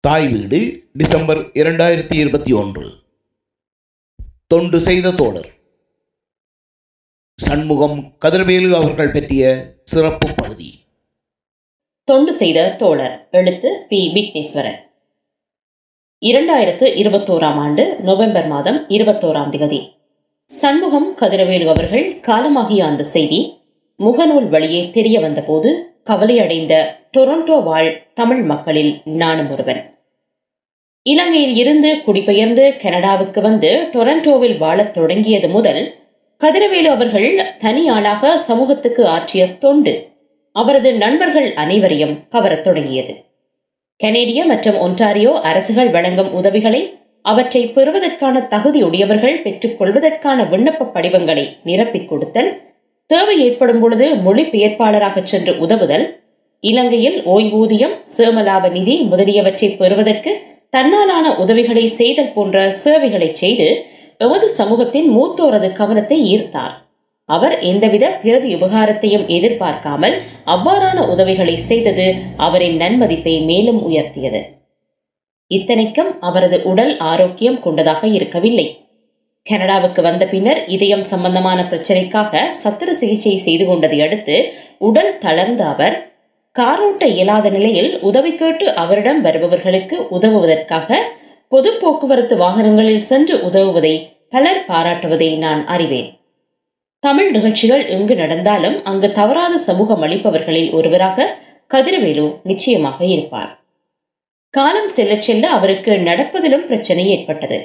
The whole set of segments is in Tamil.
தாய் வீடு டிசம்பர் இரண்டாயிரத்தி இருபத்தி ஒன்று. தொண்டு செய்த தோழர். சண்முகம் கதிர்வேலு அவர்கள் பற்றிய சிறப்பு பகுதி. தொண்டு செய்த தோழர் எழுத்து பி. விக்னேஸ்வரன். இரண்டாயிரத்து இருபத்தோராம் ஆண்டு நவம்பர் மாதம் இருபத்தோராம் திகதி. சண்முகம் கதிரவேலு அவர்கள் காலமாகிய அந்த செய்தி முகநூல் வழியே தெரிய வந்தபோது கவலையடைந்த டொரண்டோ வாழ் தமிழ் மக்களில் நானும் ஒருவன். இலங்கையில் இருந்து குடிபெயர்ந்து கனடாவுக்கு வந்து டொரண்டோவில் வாழத் தொடங்கியது முதல் கதிரவேலு அவர்கள் தனி ஆளாக சமூகத்துக்கு ஆற்றிய தொண்டு அவரது நண்பர்கள் அனைவரையும் கவரத் தொடங்கியது. கனேடிய மற்றும் ஒன்டாரியோ அரசுகள் வழங்கும் உதவிகளை அவற்றை பெறுவதற்கான தகுதியுடையவர்கள் பெற்றுக்கொள்வதற்கான விண்ணப்ப படிவங்களை நிரப்பிக் கொடுத்தல் தேவை ஏற்படும் பொழுது மொழிபெயர்ப்பாளராக சென்று உதவுதல் இலங்கையில் ஓய்வூதியம் சேமலாப நிதி முதலியவற்றை பெறுவதற்கு தன்னாலான உதவிகளை செய்தல் போன்ற சேவைகளை செய்து எமது சமூகத்தின் மூத்தோரது கவனத்தை ஈர்த்தார். அவர் எந்தவித பிரதி உபகாரத்தையும் எதிர்பார்க்காமல் அவ்வாறான உதவிகளை செய்தது அவரின் நன்மதிப்பை மேலும் உயர்த்தியது. இத்தனைக்கும் அவரது உடல் ஆரோக்கியம் கொண்டதாக இருக்கவில்லை. கனடாவுக்கு வந்த பின்னர் இதயம் சம்பந்தமான பிரச்சனைக்காக சத்திர சிகிச்சை செய்து கொண்டதை அடுத்து உடல் தளர்ந்த அவர் காரோட்ட இயலாத நிலையில் உதவி கேட்டு அவரிடம் வருபவர்களுக்கு உதவுவதற்காக பொது போக்குவரத்து வாகனங்களில் சென்று உதவுவதை பலர் பாராட்டுவதை நான் அறிவேன். தமிழ் நிகழ்ச்சிகள் எங்கு நடந்தாலும் அங்கு தவறாத சமூகம் அளிப்பவர்களில் ஒருவராக கதிரவேலு நிச்சயமாக இருப்பார். காலம் செல்ல செல்ல அவருக்கு நடப்பதிலும் பிரச்சனை ஏற்பட்டது.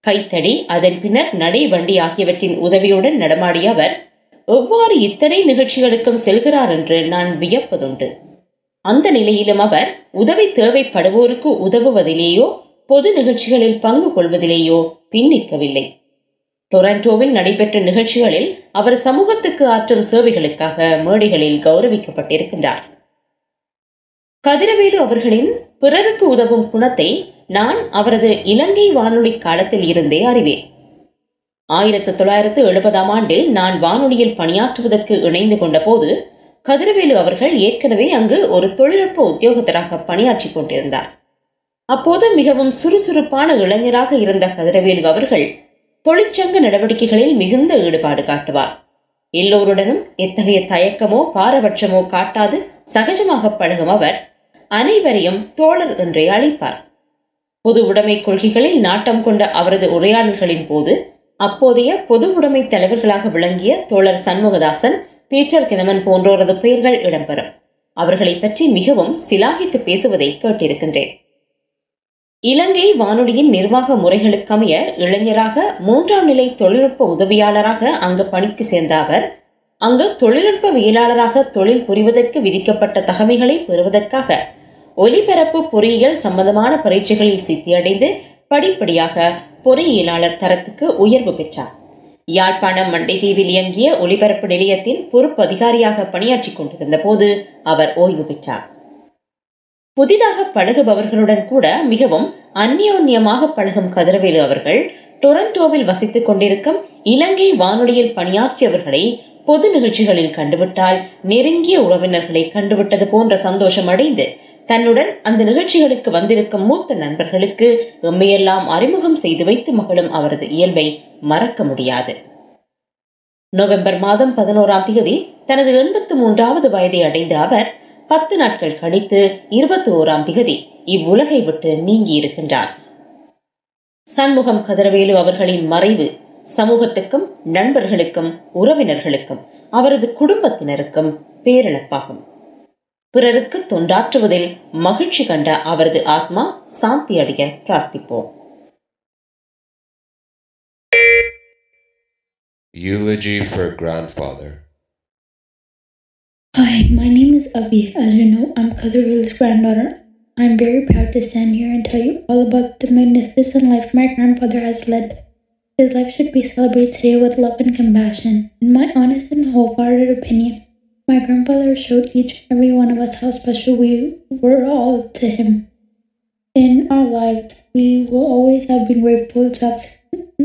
கைத்தடி அதன் பின்னர் நடை வண்டி ஆகியவற்றின் உதவியுடன் நடமாடிய அவர் எவ்வாறு இத்தனை நிகழ்ச்சிகளுக்கும் செல்கிறார் என்று நான் வியப்பதுண்டு. அந்த நிலையிலும் அவர் உதவி தேவைப்படுவோருக்கு உதவுவதிலேயோ பொது நிகழ்ச்சிகளில் பங்கு கொள்வதிலேயோ பின்னிற்கவில்லை டொரண்டோவில் நடைபெற்ற நிகழ்ச்சிகளில் அவர் சமூகத்துக்கு ஆற்றும் சேவைகளுக்காக மேடைகளில் கௌரவிக்கப்பட்டிருக்கின்றார். கதிரவேலு அவர்களின் பிறருக்கு உதவும் குணத்தை நான் அவரது இலங்கை வானொலி காலத்தில் இருந்தே அறிவேன். ஆயிரத்து தொள்ளாயிரத்து எழுபதாம் ஆண்டில் நான் வானொலியில் பணியாற்றுவதற்கு இணைந்து கொண்ட போது கதிரவேலு அவர்கள் ஏற்கனவே அங்கு ஒரு தொழில்நுட்ப உத்தியோகத்தராக பணியாற்றி கொண்டிருந்தார். அப்போது மிகவும் சுறுசுறுப்பான இளைஞராக இருந்த கதிரவேலு அவர்கள் தொழிற்சங்க நடவடிக்கைகளில் மிகுந்த ஈடுபாடு காட்டுவார். எல்லோருடனும் எத்தகைய தயக்கமோ பாரபட்சமோ காட்டாது சகஜமாக பழகும் அவர் அனைவரையும் தோழர் என்றே அழைப்பார். பொது உடைமை கொள்கைகளில் நாட்டம் கொண்ட அவரது உரையாடல்களின் போது அப்போதைய பொது உடைமை தலைவர்களாக விளங்கிய தோழர் சண்முகதாசன் பீச்சர் கிணவன் போன்றோரது பெயர்கள் இடம்பெறும். அவர்களை பற்றி மிகவும் சிலாகித்து பேசுவதை கேட்டிருக்கின்றேன். இலங்கை வானொலியின் நிர்வாக முறைகளுக்கமைய இளைஞராக மூன்றாம் நிலை தொழில்நுட்ப உதவியாளராக அங்கு பணிக்கு சேர்ந்த அவர் அங்கு தொழில்நுட்பவியலாளராக தொழில் புரிவதற்கு விதிக்கப்பட்ட தகமைகளை பெறுவதற்காக ஒலிபரப்பு பொறியியல் சம்பந்தமான பரீட்சைகளில் சித்தியடைந்து படிப்படியாக பொறியியலாளர் தரத்துக்கு உயர்வு பெற்றார். யாழ்ப்பாணம் மண்டைதீவில் இயங்கிய ஒலிபரப்பு நிலையத்தின் பொறுப்பு அதிகாரியாக பணியாற்றிக் கொண்டிருந்த போது அவர் ஓய்வு பெற்றார். புதிதாக பழகுபவர்களுடன் கூட மிகவும் அந்யோன்யமாக பழகும் கதிரவேலு அவர்கள் டொரண்டோவில் வசித்துக் கொண்டிருக்கும் இலங்கை வானொலியில் பணியாற்றியவர்களை பொது நிகழ்ச்சிகளில் கண்டுவிட்டால் நெருங்கிய உறவினர்களை கண்டுவிட்டது போன்ற சந்தோஷம் அடைந்து தன்னுடன் அந்த நிகழ்ச்சிகளுக்கு வந்திருக்கும் மூத்த நண்பர்களுக்கு எம்மையெல்லாம் அறிமுகம் செய்து வைத்து மகளும் அவரது இயல்பை மறக்க முடியாது. நவம்பர் மாதம் பதினோராம் தேதி தனது எண்பத்து மூன்றாவது வயதை அடைந்த அவர் பத்து நாட்கள் கழித்து இருபத்தி ஓராம் திகதி இவ்வுலகை விட்டு நீங்கி இருக்கின்றார் சண்முகம் கதிரவேலு அவர்களின் மறைவு சமூகத்துக்கும் நண்பர்களுக்கும் உறவினர்களுக்கும் அவரது குடும்பத்தினருக்கும் பேரிழப்பாகும். பிறருக்கு தொண்டாற்றுவதில் மகிழ்ச்சி கண்ட அவரது ஆத்மா சாந்தி அடைய பிரார்த்திப்போம் Eulogy for grandfather. Hi, my name is Abhi. As you know, I'm Kadirul's granddaughter. I'm very proud to stand here and tell you all about the magnificent life my grandfather has led. His life should be celebrated today with love and compassion. In my honest and wholehearted opinion, my grandfather showed each and every one of us how special we were all to him. In our lives, we will always have been grateful to have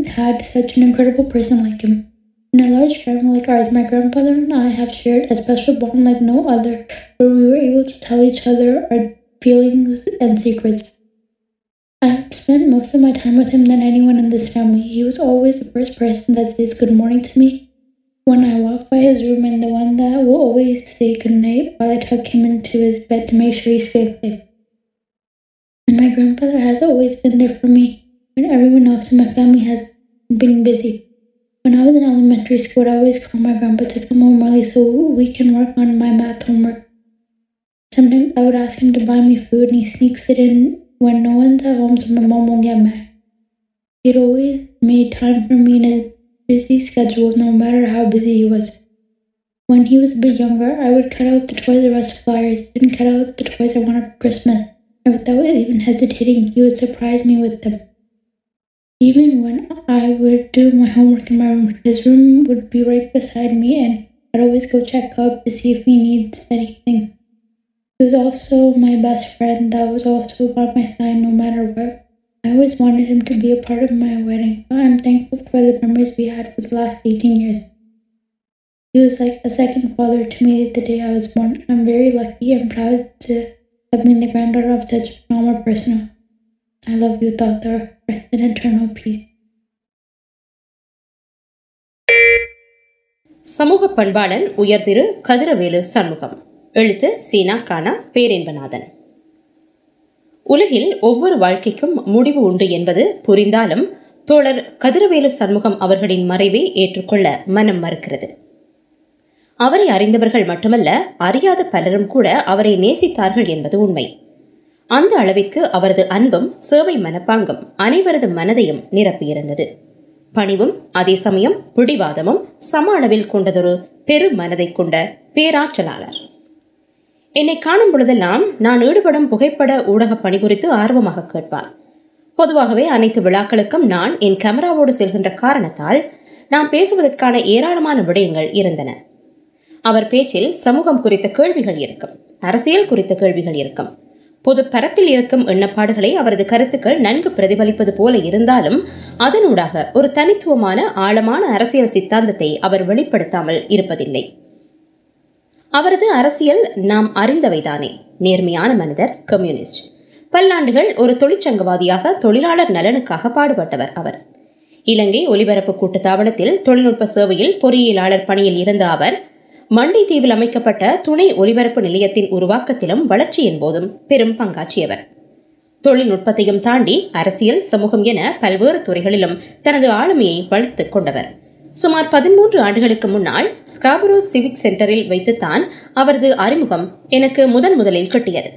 had such an incredible person like him. In a large family like ours, my grandfather and I have shared a special bond like no other, where we were able to tell each other our feelings and secrets. I've spent most of my time with him than anyone in this family. He was always the first person that says good morning to me when I walk by his room and the one that will always say good night while I tuck him into his bed to make sure he's feeling safe. And my grandfather has always been there for me when everyone else in my family has been busy. When I was in elementary school, I always called my grandpa to come home early so we can work on my math homework. Sometimes I would ask him to buy me food and he sneaks it in when no one's at home so my mom won't get mad. He'd always made time for me in his busy schedules no matter how busy he was. When he was a bit younger, I would cut out the Toys R Us flyers and cut out the toys I wanted for Christmas, and without even hesitating, he would surprise me with them. Even when I would do my homework in my room, his room would be right beside me, and I'd always go check up to see if he needs anything. He was also my best friend that was also by my side no matter what. I always wanted him to be a part of my wedding, but I'm thankful for the memories we had for the last 18 years. He was like a second father to me the day I was born. I'm very lucky and proud to have been the granddaughter of such a phenomenal person. I love you, daughter. Rest in eternal peace. சமூக பண்பாளன் உயர்திரு கதிரவேலு சண்முகம் எழுத்து சீனா கானா பேரென்பநாதன் உலகில் ஒவ்வொரு வாழ்க்கைக்கும் முடிவு உண்டு என்பது புரிந்தாலும் தோழர் கதிரவேலு சண்முகம் அவர்களின் மறைவை ஏற்றுக்கொள்ள மனம் மறுக்கிறது. அவரை அறிந்தவர்கள் மட்டுமல்ல அறியாத பலரும் கூட அவரை நேசித்தார்கள் என்பது உண்மை. அந்த அளவிற்கு அவரது அன்பும் சேவை மனப்பாங்கும் அனைவரது மனதையும் நிரப்பியிருந்தது பணிவும் அதே சமயம் பிடிவாதமும் சம அளவில் கொண்டதொரு பெரு மனதை கொண்ட பேராற்றலாளர். என்னை காணும் பொழுதெல்லாம் நான் ஈடுபடும் புகைப்பட ஊடக பணி குறித்து ஆர்வமாக கேட்பார். பொதுவாகவே அனைத்து விழாக்களுக்கும் நான் என் கேமராவோடு செல்கின்ற காரணத்தால் நாம் பேசுவதற்கான ஏராளமான விடயங்கள் இருந்தன. அவர் பேச்சில் சமூகம் குறித்த கேள்விகள் இருக்கும் அரசியல் குறித்த கேள்விகள் இருக்கும் பொது பரப்பில் இருக்கும் எண்ணப்பாடுகளை அவரது கருத்துக்கள் நன்கு பிரதிபலிப்பது போல இருந்தாலும் அதனூடாக ஒரு தனித்துவமான ஆழமான அரசியல் சித்தாந்தத்தை அவர் வெளிப்படுத்தாமல் இருப்பதில்லை. அவரது அரசியல் நாம் அறிந்தவைதானே. நேர்மையான மனிதர் கம்யூனிஸ்ட் பல்லாண்டுகள் ஒரு தொழிற்சங்கவாதியாக தொழிலாளர் நலனுக்காக பாடுபட்டவர் அவர். இலங்கை ஒலிபரப்பு கூட்டுத்தாபனத்தில் தொழில்நுட்ப சேவையில் பொறியியலாளர் பணியில் இருந்த அவர் மண்டி தீவில் அமைக்கப்பட்ட துணை ஒலிபரப்பு நிலையத்தின் உருவாக்கத்திலும் வளர்ச்சியின் போதும் பெரும் பங்காற்றியவர். தொழில்நுட்பத்தையும் தாண்டி அரசியல் சமூகம் என பல்வேறு துறைகளிலும் தனது ஆளுமையை வளர்த்துக் கொண்டவர். சுமார் பதிமூன்று ஆண்டுகளுக்கு முன்னால் ஸ்காபரோ சிவிக் சென்டரில் வைத்துத்தான் அவரது அறிமுகம் எனக்கு முதன் முதலில் கிட்டியது.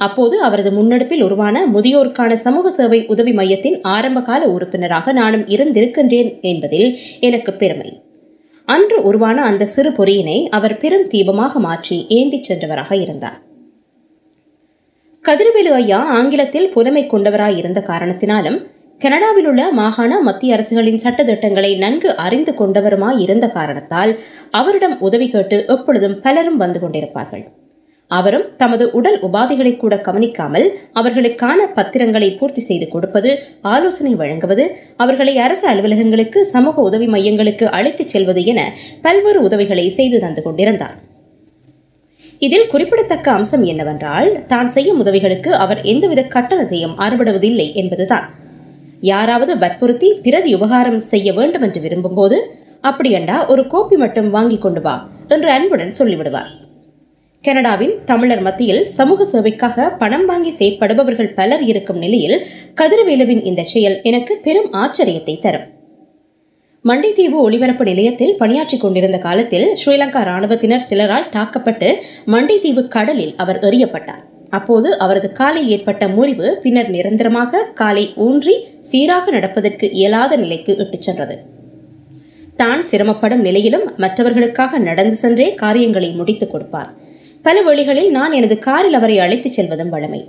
அப்போது அவரது முன்னெடுப்பில் உருவான முதியோருக்கான சமூக சேவை உதவி மையத்தின் ஆரம்பகால உறுப்பினராக நானும் இருந்திருக்கின்றேன் என்பதில் எனக்கு பெருமை. அன்று உருவான அந்த சிறு பொறியினை அவர் பெரும் தீபமாக மாற்றி ஏந்திச் சென்றவராக இருந்தார். கதிர்வேலு ஐயா ஆங்கிலத்தில் புலமை கொண்டவராய் இருந்த காரணத்தினாலும் கனடாவில் உள்ள மாகாண மத்திய அரசுகளின் சட்டத்திட்டங்களை நன்கு அறிந்து கொண்டவருமாய் இருந்த காரணத்தால் அவரிடம் உதவி கேட்டு எப்பொழுதும் பலரும் வந்து கொண்டிருப்பார்கள். அவரும் தமது உடல் உபாதைகளை கூட கவனிக்காமல் அவர்களுக்கான பத்திரங்களை பூர்த்தி செய்து கொடுப்பது ஆலோசனை வழங்குவது அவர்களை அரசு அலுவலகங்களுக்கு சமூக உதவி மையங்களுக்கு அழைத்துச் செல்வது என பல்வேறு உதவிகளை செய்து தந்து கொண்டிருந்தார். இதில் குறிப்பிடத்தக்க அம்சம் என்னவென்றால் தான் செய்யும் உதவிகளுக்கு அவர் எந்தவித கட்டணத்தையும் அறுபடுவதில்லை என்பதுதான். யாராவது வற்புறுத்தி பிரதி உபகாரம் செய்ய வேண்டும் என்று விரும்பும் போது அப்படியண்டா ஒரு கோப்பி மட்டும் வாங்கி கொண்டு வா என்று அன்புடன் சொல்லிவிடுவார். கனடாவின் தமிழர் மத்தியில் சமூக சேவைக்காக பணம் வாங்கி செயற்படுபவர்கள் பலர் இருக்கும் நிலையில் கதிரவேலுவின் இந்த செயல் எனக்கு பெரும் ஆச்சரியத்தை தரும். மண்டைத்தீவு ஒளிபரப்பு நிலையத்தில் பணியாற்றிக் கொண்டிருந்த காலத்தில் ஸ்ரீலங்கா ராணுவத்தினர் சிலரால் தாக்கப்பட்டு மண்டைத்தீவு கடலில் அவர் எறியப்பட்டார். அப்போது அவரது காலில் ஏற்பட்ட முறிவு பின்னர் நிரந்தரமாக காலை ஊன்றி சீராக நடப்பதற்கு இயலாத நிலைக்கு இட்டுச் சென்றது. தான் சிரமப்படும் நிலையிலும் மற்றவர்களுக்காக நடந்து சென்றே காரியங்களை முடித்துக் கொடுப்பார். பல வழிகளில் நான் எனது காரில் அவரை அழைத்துச் செல்வதும் வழமை.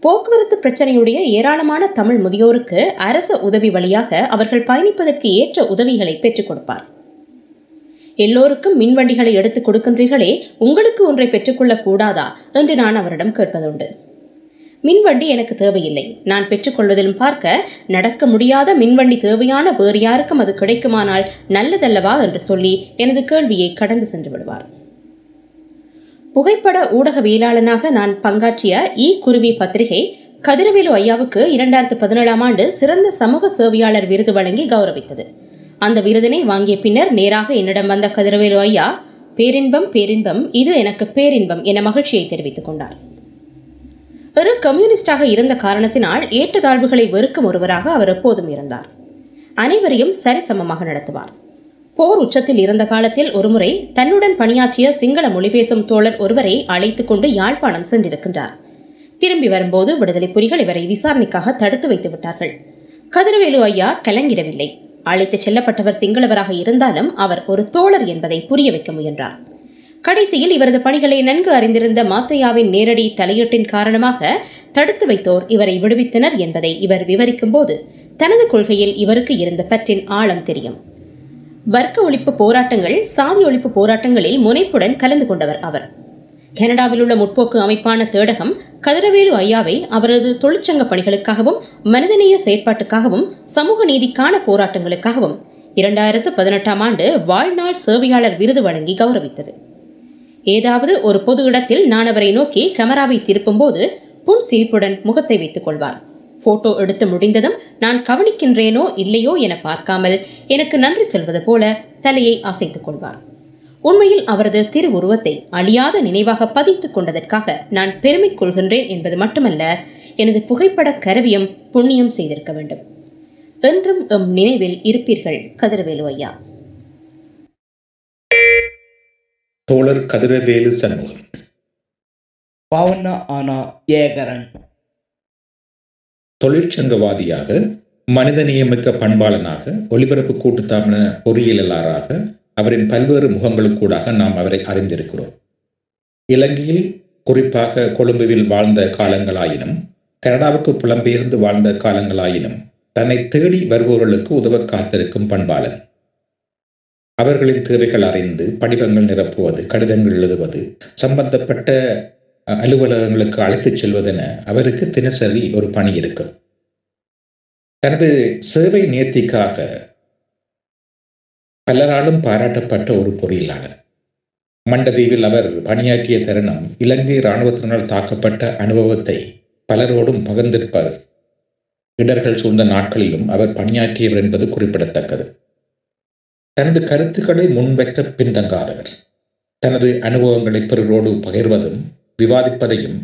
போக்குவரத்து பிரச்சனையுடைய ஏராளமான தமிழ் முதியோருக்கு அரச உதவி வழியாக அவர்கள் பயணிப்பதற்கு ஏற்ற உதவிகளை பெற்றுக் கொடுப்பார். எல்லோருக்கும் மின்வண்டிகளை எடுத்துக் கொடுக்கின்றீர்களே உங்களுக்கு ஒன்றை பெற்றுக்கொள்ளக் கூடாதா? என்று நான் அவரிடம் கேட்பதுண்டு. மின்வண்டி எனக்கு தேவையில்லை. நான் பெற்றுக்கொள்வதிலும் பார்க்க நடக்க முடியாத மின்வண்டி தேவையான வேறு யாருக்கும் அது கிடைக்குமானால் நல்லதல்லவா என்று சொல்லி எனது கேள்வியை கடந்து சென்று விடுவார். புகைப்பட ஊடகவியலாளனாக நான் பங்காற்றிய இ. குருவி பத்திரிகை கதிரவேலு ஐயாவுக்கு இரண்டாயிரத்து பதினேழாம் ஆண்டு சிறந்த சமூக சேவையாளர் விருது வழங்கி கௌரவித்தது. அந்த விருதினை வாங்கிய பின்னர் நேராக என்னிடம் வந்த கதிரவேலு ஐயா பேரின்பம் பேரின்பம் இது எனக்கு பேரின்பம் என மகிழ்ச்சியை தெரிவித்துக் கொண்டார். ஒரு கம்யூனிஸ்டாக இருந்த காரணத்தினால் ஏற்றத்தாழ்வுகளை வெறுக்கும் ஒருவராக அவர் எப்போதும் இருந்தார். அனைவரையும் சரிசமமாக நடத்துவார். போர் உச்சத்தில் இருந்த காலத்தில் ஒருமுறை தன்னுடன் பணியாற்றிய சிங்கள மொழி பேசும் தோழர் ஒருவரை அழைத்துக் கொண்டு யாழ்ப்பாணம் சென்றிருக்கின்றார். திரும்பி வரும்போது விடுதலை புலிகள் இவரை விசாரணைக்காக தடுத்து வைத்து விட்டார்கள். கதிரவேலு ஐயா கலங்கிடவில்லை. அழைத்துச் செல்லப்பட்டவர் சிங்களவராக இருந்தாலும் அவர் ஒரு தோழர் என்பதை புரிய வைக்க முயன்றார். கடைசியில் இவரது பணிகளை நன்கு அறிந்திருந்த மாத்தையாவின் நேரடி தலையீட்டின் காரணமாக தடுத்து வைத்தோர் இவரை விடுவித்தனர் என்பதை இவர் விவரிக்கும் போது தனது கொள்கையில் இவருக்கு இருந்த பற்றின் ஆழம் தெரியும். வர்க்க ஒழிப்பு போராட்டங்கள் சாதி ஒழிப்பு போராட்டங்களில் முனைப்புடன் கலந்து கொண்டவர் அவர். கனடாவில் உள்ள முற்போக்கு அமைப்பான தேடகம் கதிரவேலு ஐயாவை அவரது தொழிற்சங்க பணிகளுக்காகவும் மனிதநேய செயற்பாட்டுக்காகவும் சமூக நீதிக்கான போராட்டங்களுக்காகவும் இரண்டாயிரத்து பதினெட்டாம் ஆண்டு வாழ்நாள் சேவையாளர் விருது வழங்கி கௌரவித்தது. ஏதாவது ஒரு பொது இடத்தில் நான் அவரை நோக்கி கேமராவை திருப்பும்போது புன் சிரிப்புடன் முகத்தை வைத்துக் கொள்வார். போட்டோ எடுத்து முடிந்ததும் நான் கவனிக்கின்றேனோ இல்லையோ என பார்க்காமல் எனக்கு நன்றி சொல்வது போல தலையை அசைத்துக் கொள்வார். உண்மையில் அவரது திருவுருவத்தை அழியாத நினைவாக பதித்துக் கொண்டதற்காக நான் பெருமை கொள்கின்றேன் என்பது மட்டுமல்ல எனது புகைப்பட கருவியும் புண்ணியம் செய்திருக்க வேண்டும். என்றும் எம் நினைவில் இருப்பீர்கள் கதிரவேலு ஐயா. தோழர் கதிரவேலு சண்முகம். பாவண்ண ஆனா ஏகரன். தொழிற்சங்கவாதியாக மனிதநேயமிக்க பண்பாளனாக ஒலிபரப்பு கூட்டுத்தாபன பொறியியலாளராக அவரின் பல்வேறு முகங்களுக்கூடாக நாம் அவரை அறிந்திருக்கிறோம். இலங்கையில் குறிப்பாக கொழும்புவில் வாழ்ந்த காலங்களாயினும் கனடாவுக்கு புலம்பெயர்ந்து வாழ்ந்த காலங்களாயினும் தன்னை தேடி வருபவர்களுக்கு உதவ காத்திருக்கும் பண்பாளன். அவர்களின் தேவைகள் அறிந்து படிவங்கள் நிரப்புவது கடிதங்கள் எழுதுவது சம்பந்தப்பட்ட அலுவலகங்களுக்கு அழைத்துச் செல்வதென அவருக்கு தினசரி ஒரு பணி இருக்கும் தனது சேவை நேர்த்திக்காக பலராலும் பாராட்டப்பட்ட ஒரு பொறியியலாளர். மண்டதீவில் அவர் பணியாற்றிய தருணம் இலங்கை இராணுவத்தினால் தாக்கப்பட்ட அனுபவத்தை பலரோடும் பகிர்ந்திருப்பார். இடர்கள் சூழ்ந்த நாட்களிலும் அவர் பணியாற்றியவர் என்பது குறிப்பிடத்தக்கது. தனது கருத்துக்களை முன்வைக்க பின்தங்காதவர். தனது அனுபவங்களை பிறரோடு பகிர்வதும் விவாதிப்பதையும்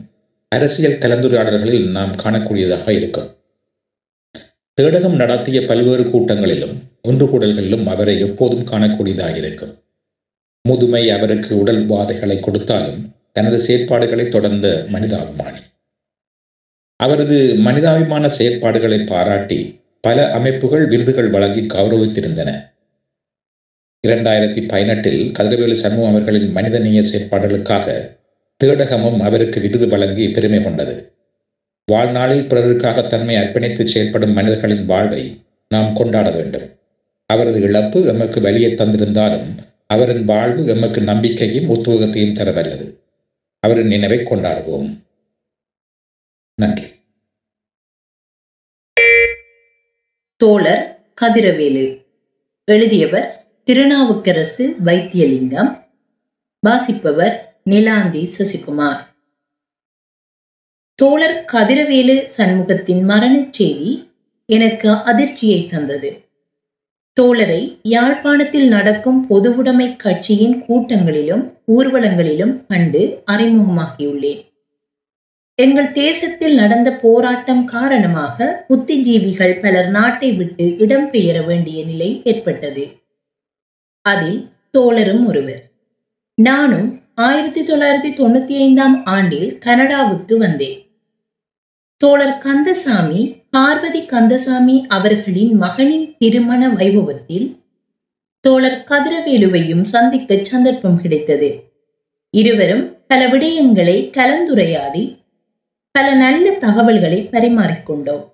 அரசியல் கலந்துரையாடல்களில் நாம் காணக்கூடியதாக இருக்கும். தேடகம் நடத்திய பல்வேறு கூட்டங்களிலும் ஒன்று கூடல்களிலும் அவரை எப்போதும் காணக்கூடியதாக இருக்கும் முதுமை அவருக்கு உடல் வாதைகளை கொடுத்தாலும் தனது செயற்பாடுகளை தொடர்ந்த மனிதாபிமானி. அவரது மனிதாபிமான செயற்பாடுகளை பாராட்டி பல அமைப்புகள் விருதுகள் வழங்கி கௌரவித்திருந்தன. இரண்டாயிரத்தி பதினெட்டில் கதிரவேலு சண்முகம் அவர்களின் மனிதநேய செயற்பாடுகளுக்காக தேடகமும் அவருக்கு விருது வழங்கி பெருமை கொண்டது. வாழ்நாளில் பிறருக்காக தன்மை அர்ப்பணித்து செயற்படும் மனிதர்களின் வாழ்வை நாம் கொண்டாட வேண்டும். அவரது இழப்பு எமக்கு வலியை தந்திருந்தாலும் அவரின் வாழ்வு எமக்கு நம்பிக்கையும் உத்வேகத்தையும் தரவல்லது. அவரின் நினைவை கொண்டாடுவோம். நன்றி. தோழர் கதிரவேலு எழுதியவர் திருநாவுக்கரசு வைத்தியலிங்கம் வாசிப்பவர் நிலாந்தி சசிகுமார். தோழர் கதிரவேலு சண்முகத்தின் மரணச் செய்தி எனக்கு அதிர்ச்சியை தந்தது. தோழரை யாழ்ப்பாணத்தில் நடக்கும் பொதுவுடைமை கட்சியின் கூட்டங்களிலும் ஊர்வலங்களிலும் கண்டு அறிமுகமாகியுள்ளேன். எங்கள் தேசத்தில் நடந்த போராட்டம் காரணமாக புத்திஜீவிகள் பலர் நாட்டை விட்டு இடம்பெயர வேண்டிய நிலை ஏற்பட்டது. அதில் தோழரும் ஒருவர். நானும் ஆயிரத்தி தொள்ளாயிரத்தி தொண்ணூத்தி ஐந்தாம் ஆண்டில் கனடாவுக்கு வந்தேன். தோழர் கந்தசாமி பார்வதி கந்தசாமி அவர்களின் மகனின் திருமண வைபவத்தில் தோழர் கதிரவேலுவையும் சந்திக்க சந்தர்ப்பம் கிடைத்தது. இருவரும் பல விடயங்களை கலந்துரையாடி பல நல்ல தகவல்களை பரிமாறிக்கொண்டோம்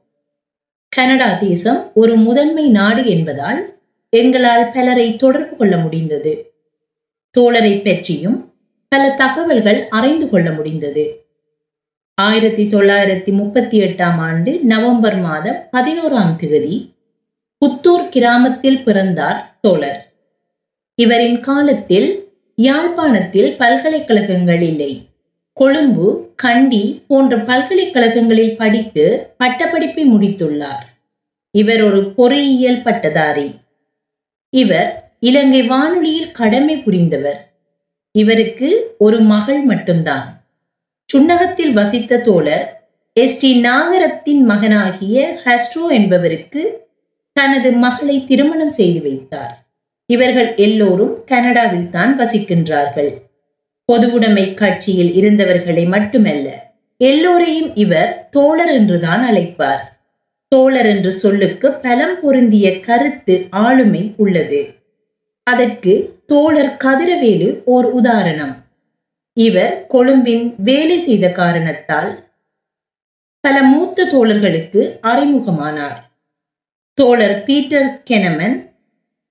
கனடா தேசம் ஒரு முதன்மை நாடு என்பதால் எங்களால் பலரை தொடர்பு கொள்ள முடிந்தது. தோழரை பற்றியும் பல தகவல்கள் அறிந்து கொள்ள முடிந்தது. ஆயிரத்தி தொள்ளாயிரத்தி முப்பத்தி எட்டாம் ஆண்டு நவம்பர் மாதம் பதினோராம் திகதி புத்தூர் கிராமத்தில் பிறந்தார் தோழர். இவரின் காலத்தில் யாழ்ப்பாணத்தில் பல்கலைக்கழகங்கள் இல்லை. கொழும்பு கண்டி போன்ற பல்கலைக்கழகங்களில் படித்து பட்டப்படிப்பை முடித்துள்ளார். இவர் ஒரு பொறியியல் பட்டதாரி. இவர் இலங்கை வானொலியில் கடமை புரிந்தவர். இவருக்கு ஒரு மகள் மட்டும்தான். சுன்னகத்தில் வசித்த தோழர் எஸ் டி நாகரத்தின் மகனாகிய ஹஸ்ட்ரோ என்பவருக்கு தனது மகளை திருமணம் செய்து வைத்தார். இவர்கள் எல்லோரும் கனடாவில் தான் வசிக்கின்றார்கள். பொதுவுடைமை கட்சியில் இருந்தவர்களை மட்டுமல்ல எல்லோரையும் இவர் தோழர் என்றுதான் அழைப்பார். தோழர் என்று சொல்லுக்கு பலம் பொருந்திய கருத்து ஆளுமை உள்ளது. அதற்கு தோழர் கதிரவேலு ஓர் உதாரணம். இவர் கொழும்பின் வேலை செய்த காரணத்தால் பல மூத்த தோழர்களுக்கு அறிமுகமானார். தோழர் பீட்டர் கெனமன்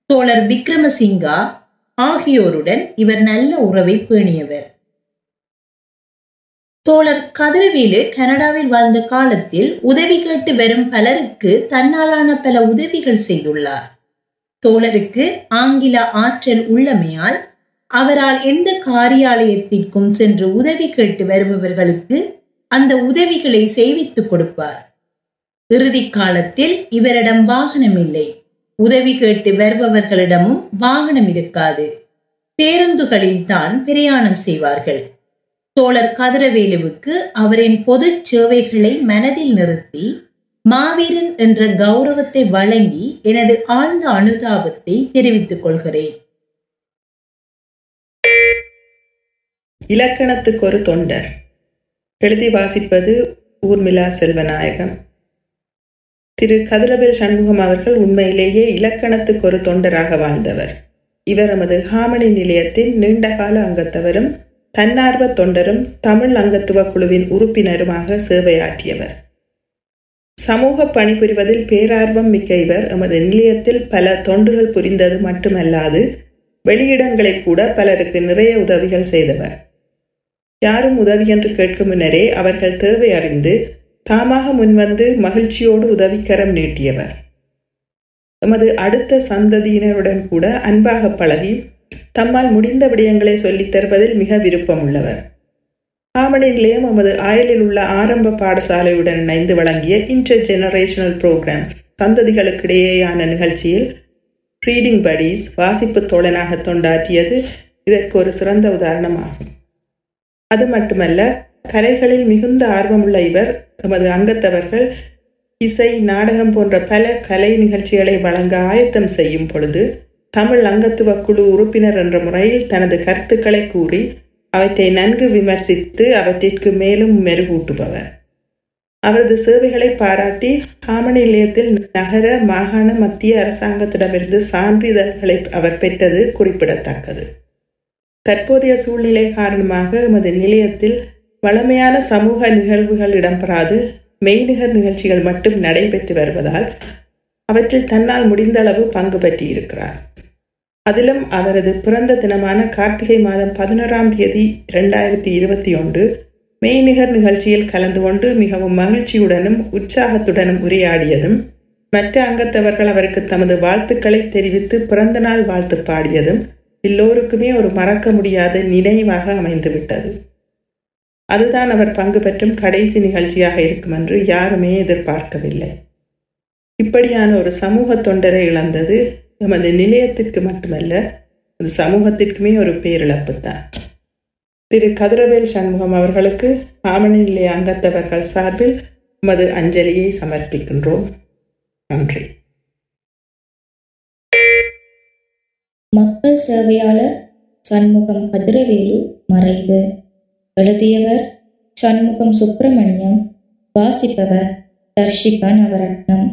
தோழர் விக்ரமசிங்கா ஆகியோருடன் இவர் நல்ல உறவை பேணியவர். தோழர் கதிரவேலு கனடாவில் வாழ்ந்த காலத்தில் உதவி கேட்டு வரும் பலருக்கு தன்னாலான பல உதவிகள் செய்துள்ளார். தோழருக்கு ஆங்கில ஆற்றல் உள்ளமையால் அவரால் எந்த காரியாலயத்திற்கும் சென்று உதவி கேட்டு வருபவர்களுக்கு அந்த உதவிகளை செய்வித்துக் கொடுப்பார். இறுதி காலத்தில் இவரிடம் வாகனம் இல்லை. உதவி கேட்டு வருபவர்களிடமும் வாகனம் இருக்காது. பேருந்துகளில் தான் பிரயாணம் செய்வார்கள். தோழர் கதிரவேலுவுக்கு அவரின் பொது சேவைகளை மனதில் நிறுத்தி மாவீரன் என்ற கௌரவத்தை வழங்கி எனது ஆழ்ந்த அனுதாபத்தை தெரிவித்துக் கொள்கிறேன். இலக்கணத்துக்கு ஒரு தொண்டர். எழுதி வாசிப்பது ஊர்மிளா செல்வநாயகம். திரு கதிரவேல் சண்முகம் அவர்கள் உண்மையிலேயே இலக்கணத்துக்கு ஒரு தொண்டராக வாழ்ந்தவர். இவர் எமது ஹாமணி நிலையத்தின் நீண்டகால அங்கத்தவரும் தன்னார்வ தொண்டரும் தமிழ் அங்கத்துவ குழுவின் உறுப்பினருமாக சேவையாற்றியவர். சமூக பணிபுரிவதில் பேரார்வம் மிக்க இவர் எமது நிலையத்தில் பல தொண்டுகள் புரிந்தது மட்டுமல்லாது வெளியிடங்களில் கூட பலருக்கு நிறைய உதவிகள் செய்தவர். யாரும் உதவி என்று கேட்கும் முன்னரே அவர்கள் தேவை அறிந்து தாமாக முன்வந்து மகிழ்ச்சியோடு உதவிக்கரம் நீட்டியவர். எமது அடுத்த சந்ததியினருடன் கூட அன்பாக பழகி தம்மால் முடிந்த விடயங்களை சொல்லித் தருவதில் மிக விருப்பம் உள்ளவர் ஆமணி நிலையம் எமது ஆயலில் உள்ள ஆரம்ப பாடசாலையுடன் இணைந்து வழங்கிய இன்டர் ஜெனரேஷனல் ப்ரோக்ராம்ஸ் சந்ததிகளுக்கிடையேயான நிகழ்ச்சியில் ரீடிங் படிஸ் வாசிப்பு தோழனாக தொண்டாற்றியது இதற்கு ஒரு சிறந்த உதாரணமாகும். அது மட்டுமல்ல கலைகளில் மிகுந்த ஆர்வமுள்ள இவர் தமது அங்கத்தவர்கள் இசை நாடகம் போன்ற பல கலை நிகழ்ச்சிகளை வழங்க ஆயத்தம் செய்யும் பொழுது தமிழ் அங்கத்துவ குழு உறுப்பினர் என்ற முறையில் தனது கருத்துக்களை கூறி அவற்றை நன்கு விமர்சித்து அவற்றிற்கு மேலும் மெருகூட்டுபவர். அவரது சேவைகளை பாராட்டி ஹாமணி நிலையத்தில் நகர மாகாண மத்திய அரசாங்கத்திடமிருந்து சான்றிதழ்களை அவர் பெற்றது குறிப்பிடத்தக்கது. தற்போதைய சூழ்நிலை காரணமாக எமது நிலையத்தில் வளமையான சமூக நிகழ்வுகள் இடம்பெறாது. மெய்நிகர் நிகழ்ச்சிகள் மட்டும் நடைபெற்று வருவதால் அவற்றில் தன்னால் முடிந்தளவு பங்கு பற்றியிருக்கிறார் அதிலும் அவரது பிறந்த தினமான கார்த்திகை மாதம் பதினோராம் தேதி இரண்டாயிரத்தி இருபத்தி ஒன்று மெய்நிகர் நிகழ்ச்சியில் கலந்து கொண்டு மிகவும் மகிழ்ச்சியுடனும் உற்சாகத்துடனும் உரையாடியதும் மற்ற அங்கத்தவர்கள் அவருக்கு தமது வாழ்த்துக்களை தெரிவித்து பிறந்த நாள் வாழ்த்து பாடியதும் எல்லோருக்குமே ஒரு மறக்க முடியாத நினைவாக அமைந்துவிட்டது. அதுதான் அவர் பங்கு பெற்றும் கடைசி நிகழ்ச்சியாக இருக்கும் என்று யாருமே எதிர்பார்க்கவில்லை. இப்படியான ஒரு சமூக தொண்டரை இழந்தது நமது நிலையத்திற்கு மட்டுமல்ல அது சமூகத்திற்குமே ஒரு பேரிழப்பு தான் திரு. கதிரவேல் சண்முகம் அவர்களுக்கு ஆமணி நிலைய அங்கத்தவர்கள் சார்பில் நமது அஞ்சலியை சமர்ப்பிக்கின்றோம். நன்றி. மக்கள் சேவையாளர் சண்முகம் கதிரவேலு மறைவு. எழுதியவர் சண்முகம் சுப்பிரமணியம். வாசிப்பவர் தர்ஷிகா நவரத்னம்.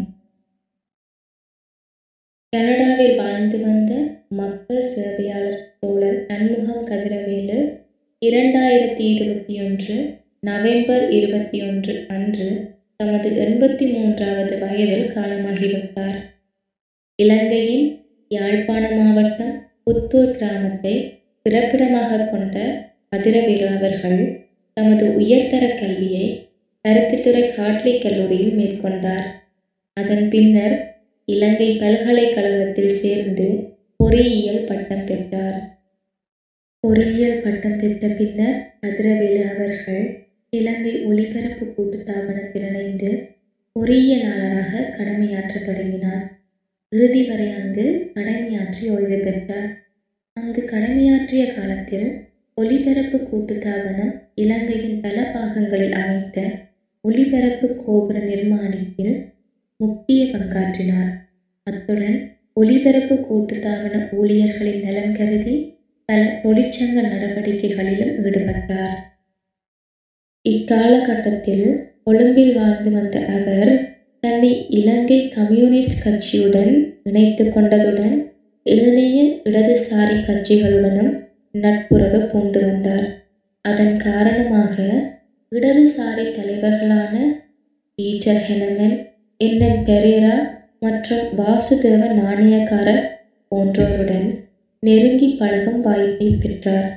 கனடாவில் வாழ்ந்து வந்த மக்கள் சேவையாளர் தோழர் அன்முகம் கதிரவேலு இரண்டாயிரத்தி இருபத்தி ஒன்று நவம்பர் இருபத்தி ஒன்று அன்று தமது எண்பத்தி மூன்றாவது வயதில் காலமாகிவிட்டார். இலங்கையின் யாழ்ப்பாண மாவட்டம் புத்தூர் கிராமத்தை பிறப்பிடமாக கொண்ட கதிரவேலு அவர்கள் தமது உயர்தர கல்வியை பருத்தித்துறை காட்லி கல்லூரியில் மேற்கொண்டார். அதன் பின்னர் இலங்கை பல்கலைக்கழகத்தில் சேர்ந்து பொறியியல் பட்டம் பெற்றார். பொறியியல் பட்டம் பெற்ற பின்னர் கதிரவேலு அவர்கள் இலங்கை ஒளிபரப்பு கூட்டுத்தாபனத்தில் இணைந்து பொறியியலாளராக கடமையாற்றத் தொடங்கினார். இறுதி வரை அங்கு கடமையாற்றி ஓய்வு பெற்றார். அங்கு கடமையாற்றிய காலத்தில் ஒளிபரப்பு கூட்டுத்தாபனம் இலங்கையின் பல பாகங்களில் அமைத்த ஒளிபரப்பு கோபுர நிர்மாணிப்பில் முக்கிய பங்காற்றினார். அத்துடன் ஒளிபரப்பு கூட்டுத்தாபன ஊழியர்களின் நலன் கருதி பல தொழிற்சங்க நடவடிக்கைகளிலும் ஈடுபட்டார். இக்காலகட்டத்தில் கொழும்பில் வாழ்ந்து வந்த அவர் தன்னை இலங்கை கம்யூனிஸ்ட் கட்சியுடன் இணைத்து கொண்டதுடன் ஏனைய இடதுசாரி கட்சிகளுடனும் நட்புறவு பூண்டு வந்தார். அதன் காரணமாக இடதுசாரி தலைவர்களான பீட்டர் ஹெனமன் என்ன பெரேரா மற்றும் வாசுதேவ நாணயக்காரர் போன்றோருடன் நெருங்கி பழகும் வாய்ப்பை பெற்றார்.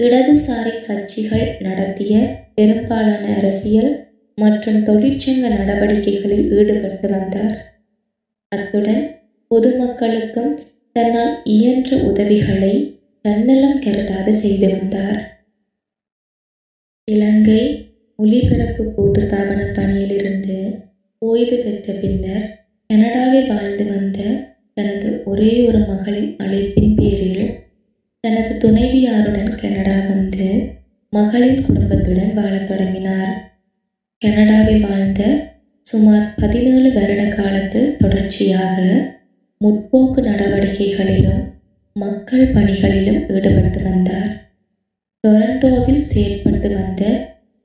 இடதுசாரி கட்சிகள் நடத்திய பெரும்பாலான அரசியல் மற்றும் தொழிற்சங்க நடவடிக்கைகளில் ஈடுபட்டு வந்தார். அத்துடன் பொதுமக்களுக்கும் தன்னால் இயன்ற உதவிகளை தன்னலம் கருதாது செய்து வந்தார். இலங்கை ஒலிபரப்பு கூட்டுத்தாபன பணியிலிருந்து ஓய்வு பெற்ற பின்னர் கனடாவில் வாழ்ந்து வந்த தனது ஒரே ஒரு மகளின் அழைப்பின் பேரில் தனது துணைவியாருடன் கனடா வந்து மகளின் குடும்பத்துடன் வாழத் தொடங்கினார். கனடாவில் வாழ்ந்த சுமார் பதினேழு வருட காலத்தில் தொடர்ச்சியாக முற்போக்கு நடவடிக்கைகளிலும் மக்கள் பணிகளிலும் ஈடுபட்டு வந்தார். டொரண்டோவில் செயல்பட்டு வந்த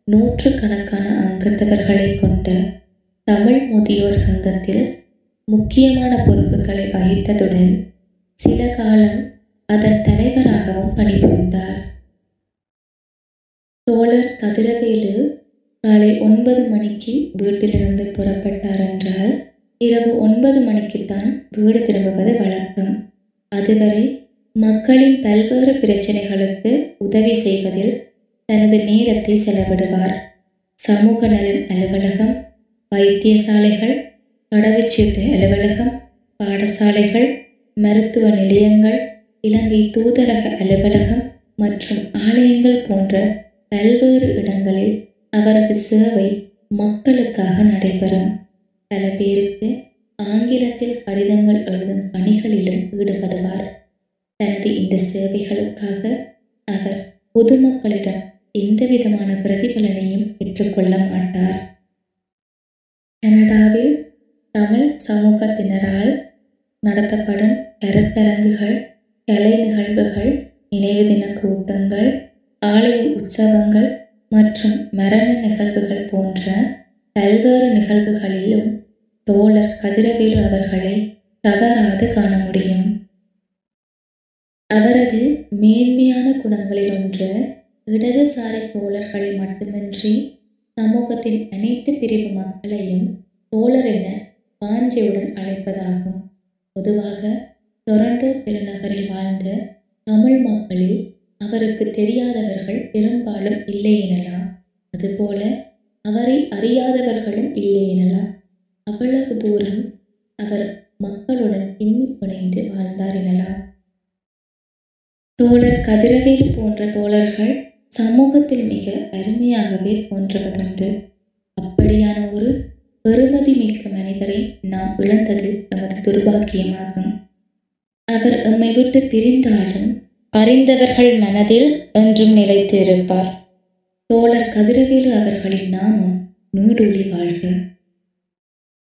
நூற்றுக்கணக்கான அங்கத்தவர்களை கொண்ட தமிழ் முதியோர் சங்கத்தில் முக்கியமான பொறுப்புகளை வகித்ததுடன் சில காலம் அதன் தலைவராகவும் பணிபுரிந்தார். தோழர் கதிரவேலு காலை ஒன்பது மணிக்கு வீட்டிலிருந்து புறப்பட்டார் என்றால் இரவு ஒன்பது மணிக்குத்தான் வீடு திரும்புவது வழக்கம். அதுவரை மக்களின் பல்வேறு பிரச்சனைகளுக்கு உதவி செய்வதில் தனது நேரத்தை செலவிடுவார். சமூக நலன் அலுவலகம் வைத்தியசாலைகள் கடவுச்சீட்டு அலுவலகம் பாடசாலைகள் மருத்துவ நிலையங்கள் இலங்கை தூதரக அலுவலகம் மற்றும் ஆலயங்கள் போன்ற பல்வேறு இடங்களில் அவரது சேவை மக்களுக்காக நடைபெறும். பல பேருக்கு ஆங்கிலத்தில் கடிதங்கள் எழுதும் பணிகளிலும் ஈடுபடுவார். தனது இந்த சேவைகளுக்காக அவர் பொதுமக்களிடம் எந்தவிதமான பிரதிபலனையும் பெற்றுக்கொள்ள மாட்டார். கனடாவில் தமிழ் சமூகத்தினரால் நடத்தப்படும் கருத்தரங்குகள் கலை நிகழ்வுகள் நினைவு தின கூட்டங்கள் ஆலய உற்சவங்கள் மற்றும் மரண நிகழ்வுகள் போன்ற பல்வேறு நிகழ்வுகளிலும் தோழர் கதிரவேலு அவர்களை தவறாது காண முடியும். அவரது மேன்மையான குணங்களில் ஒன்று இடதுசாரி தோழர்களை மட்டுமின்றி சமூகத்தின் அனைத்து பிரிவு மக்களையும் தோழர் என வாஞ்சையுடன் அழைப்பதாகும். பொதுவாக டொரண்டோ பெருநகரில் வாழ்ந்த தமிழ் மக்களில் அவருக்கு தெரியாதவர்கள் பெரும்பாலும் இல்லை எனலாம். அதுபோல அவரை அறியாதவர்களும் இல்லை எனலாம். அவ்வளவு தூரம் அவர் மக்களுடன் இம்மி பிணைந்து வாழ்ந்தார் எனலாம். தோழர் கதிரவேலு போன்ற தோழர்கள் சமூகத்தில் மிக அருமையாகவே தோன்றுவதுண்டு. அப்படியான ஒரு பெருமதி மிக்க மனிதரை நாம் இழந்தது நமது துர்பாக்கியமாகும். அவர் எம்மை விட்டு பிரிந்தாலும் அறிந்தவர்கள் மனதில் என்றும் நிலைத்து இருப்பார் தோழர் கதிரவேலு அவர்களின் நாமம் நீடூழி வாழ்க.